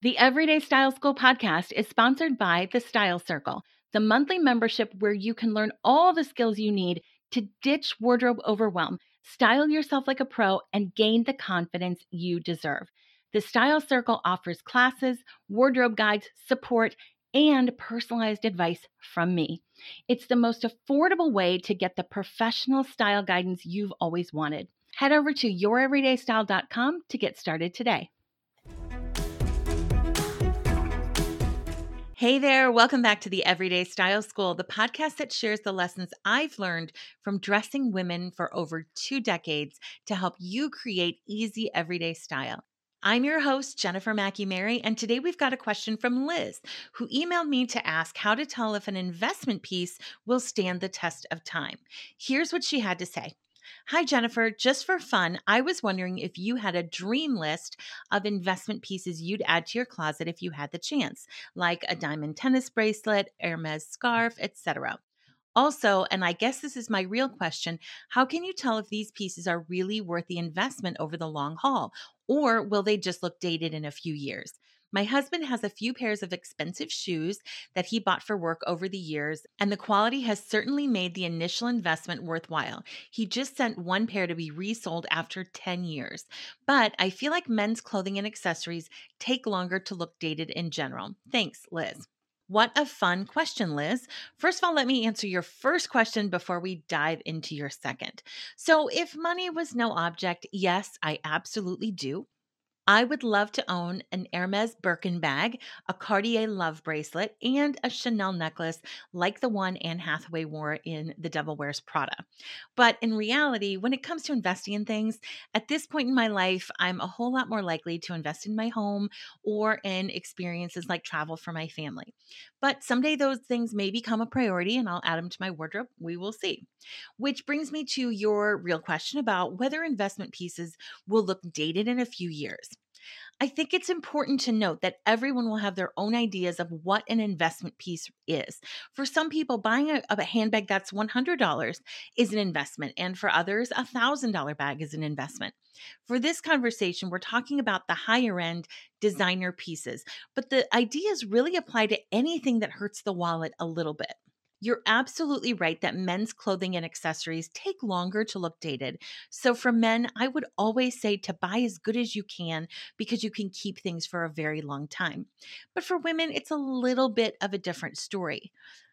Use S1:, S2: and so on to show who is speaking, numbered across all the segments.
S1: The Everyday Style School podcast is sponsored by The Style Circle, the monthly membership where you can learn all the skills you need to ditch wardrobe overwhelm, style yourself like a pro, and gain the confidence you deserve. The Style Circle offers classes, wardrobe guides, support, and personalized advice from me. It's the most affordable way to get the professional style guidance you've always wanted. Head over to youreverydaystyle.com to get started today. Hey there, welcome back to the Everyday Style School, the podcast that shares the lessons I've learned from dressing women for over two decades to help you create easy everyday style. I'm your host, Jennifer Mackey Merry, and today we've got a question from Liz, who emailed me to ask how to tell if an investment piece will stand the test of time. Here's what she had to say. Hi, Jennifer. Just for fun, I was wondering if you had a dream list of investment pieces you'd add to your closet if you had the chance, like a diamond tennis bracelet, Hermes scarf, etc. Also, and I guess this is my real question, how can you tell if these pieces are really worth the investment over the long haul, or will they just look dated in a few years? My husband has a few pairs of expensive shoes that he bought for work over the years, and the quality has certainly made the initial investment worthwhile. He just sent one pair to be resold after 10 years. But I feel like men's clothing and accessories take longer to look dated in general. Thanks, Liz. What a fun question, Liz. First of all, let me answer your first question before we dive into your second. So, if money was no object, yes, I absolutely do. I would love to own an Hermes Birkin bag, a Cartier love bracelet, and a Chanel necklace like the one Anne Hathaway wore in The Devil Wears Prada. But in reality, when it comes to investing in things, at this point in my life, I'm a whole lot more likely to invest in my home or in experiences like travel for my family. But someday those things may become a priority and I'll add them to my wardrobe. We will see. Which brings me to your real question about whether investment pieces will look dated in a few years. I think it's important to note that everyone will have their own ideas of what an investment piece is. For some people, buying a, a handbag that's $100 is an investment, and for others, a $1,000 bag is an investment. For this conversation, we're talking about the higher end designer pieces, but the ideas really apply to anything that hurts the wallet a little bit. You're absolutely right that men's clothing and accessories take longer to look dated. So, for men, I would always say to buy as good as you can because you can keep things for a very long time. But for women, it's a little bit of a different story.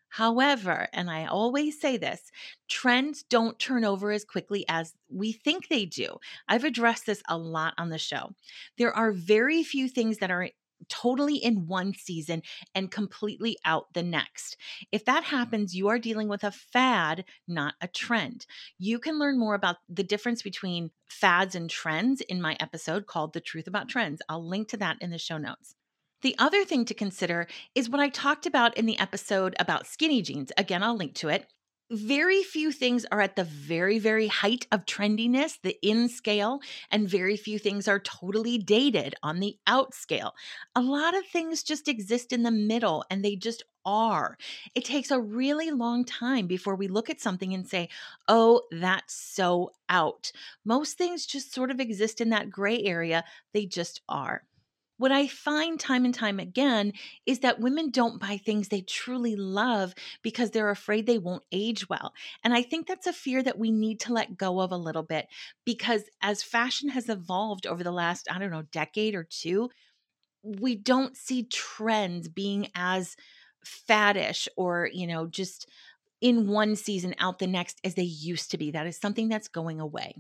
S1: However, and I always say this, trends don't turn over as quickly as we think they do. I've addressed this a lot on the show. There are very few things that are totally in one season and completely out the next. If that mm-hmm. happens, you are dealing with a fad, not a trend. You can learn more about the difference between fads and trends in my episode called The Truth About Trends. I'll link to that in the show notes. The other thing to consider is what I talked about in the episode about skinny jeans. Again, I'll link to it very few things are at the very, very height of trendiness, the in scale, and very few things are totally dated on the out scale. A lot of things just exist in the middle and they just are. It takes a really long time before we look at something and say, oh, that's so out. Most things just sort of exist in that gray area, they just are. What I find time and time again is that women don't buy things they truly love because they're afraid they won't age well. And I think that's a fear that we need to let go of a little bit because as fashion has evolved over the last, I don't know, decade or two, we don't see trends being as faddish or, you know, just in one season out the next as they used to be. That is something that's going away.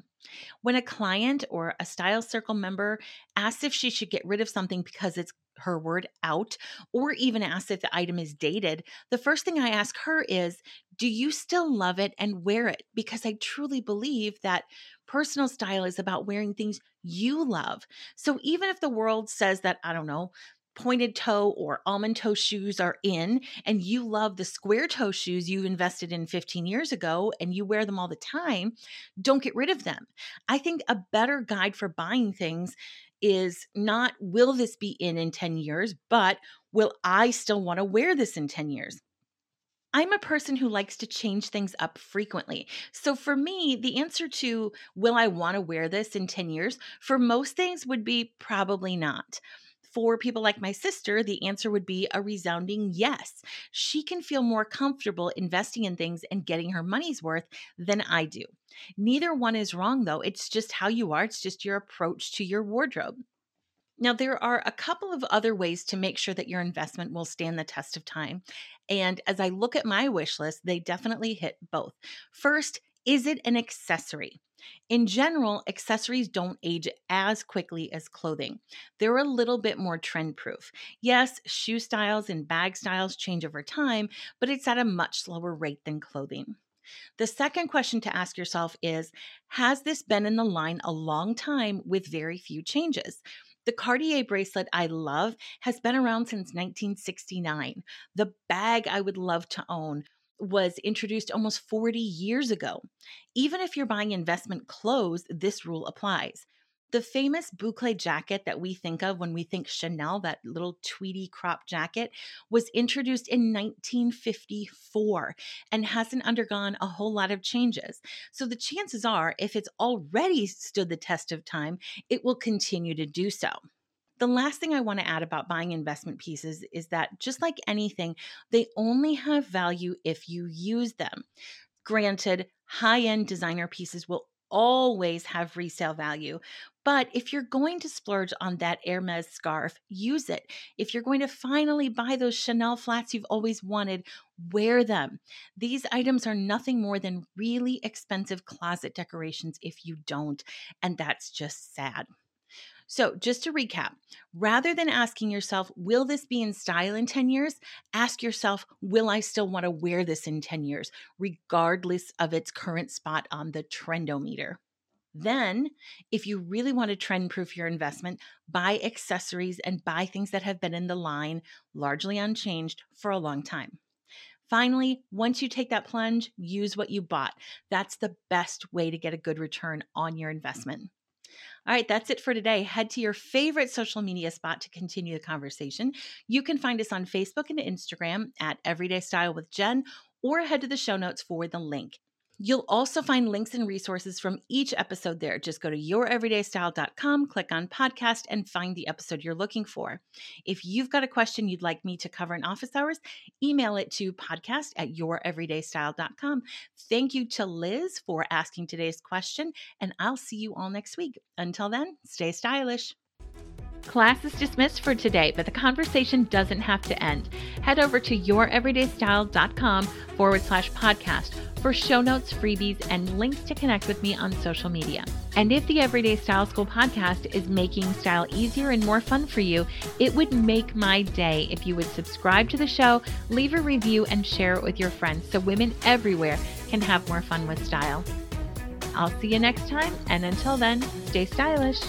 S1: When a client or a style circle member asks if she should get rid of something because it's her word out, or even asks if the item is dated, the first thing I ask her is, Do you still love it and wear it? Because I truly believe that personal style is about wearing things you love. So even if the world says that, I don't know, pointed toe or almond toe shoes are in and you love the square toe shoes you invested in 15 years ago and you wear them all the time, don't get rid of them. I think a better guide for buying things is not will this be in in 10 years, but will I still want to wear this in 10 years? I'm a person who likes to change things up frequently. So for me, the answer to will I want to wear this in 10 years for most things would be probably not For people like my sister, the answer would be a resounding yes. She can feel more comfortable investing in things and getting her money's worth than I do. Neither one is wrong, though. It's just how you are, it's just your approach to your wardrobe. Now, there are a couple of other ways to make sure that your investment will stand the test of time. And as I look at my wish list, they definitely hit both. First, is it an accessory? In general, accessories don't age as quickly as clothing. They're a little bit more trend proof. Yes, shoe styles and bag styles change over time, but it's at a much slower rate than clothing. The second question to ask yourself is Has this been in the line a long time with very few changes? The Cartier bracelet I love has been around since 1969. The bag I would love to own was introduced almost 40 years ago. Even if you're buying investment clothes, this rule applies. The famous boucle jacket that we think of when we think Chanel, that little tweedy crop jacket, was introduced in 1954 and hasn't undergone a whole lot of changes. So the chances are, if it's already stood the test of time, it will continue to do so. The last thing I want to add about buying investment pieces is that just like anything, they only have value if you use them. Granted, high end designer pieces will always have resale value. But if you're going to splurge on that Hermes scarf, use it. If you're going to finally buy those Chanel flats you've always wanted, wear them. These items are nothing more than really expensive closet decorations if you don't, and that's just sad. So, just to recap, rather than asking yourself, will this be in style in 10 years? Ask yourself, will I still want to wear this in 10 years, regardless of its current spot on the trendometer? Then, if you really want to trend proof your investment, buy accessories and buy things that have been in the line largely unchanged for a long time. Finally, once you take that plunge, use what you bought. That's the best way to get a good return on your investment. All right, that's it for today. Head to your favorite social media spot to continue the conversation. You can find us on Facebook and Instagram at Everyday Style with Jen, or head to the show notes for the link. You'll also find links and resources from each episode there. Just go to youreverydaystyle.com, click on podcast, and find the episode you're looking for. If you've got a question you'd like me to cover in office hours, email it to podcast at youreverydaystyle.com. Thank you to Liz for asking today's question, and I'll see you all next week. Until then, stay stylish. Class is dismissed for today, but the conversation doesn't have to end. Head over to youreverydaystyle.com forward slash podcast for show notes, freebies, and links to connect with me on social media. And if the Everyday Style School podcast is making style easier and more fun for you, it would make my day if you would subscribe to the show, leave a review, and share it with your friends so women everywhere can have more fun with style. I'll see you next time, and until then, stay stylish.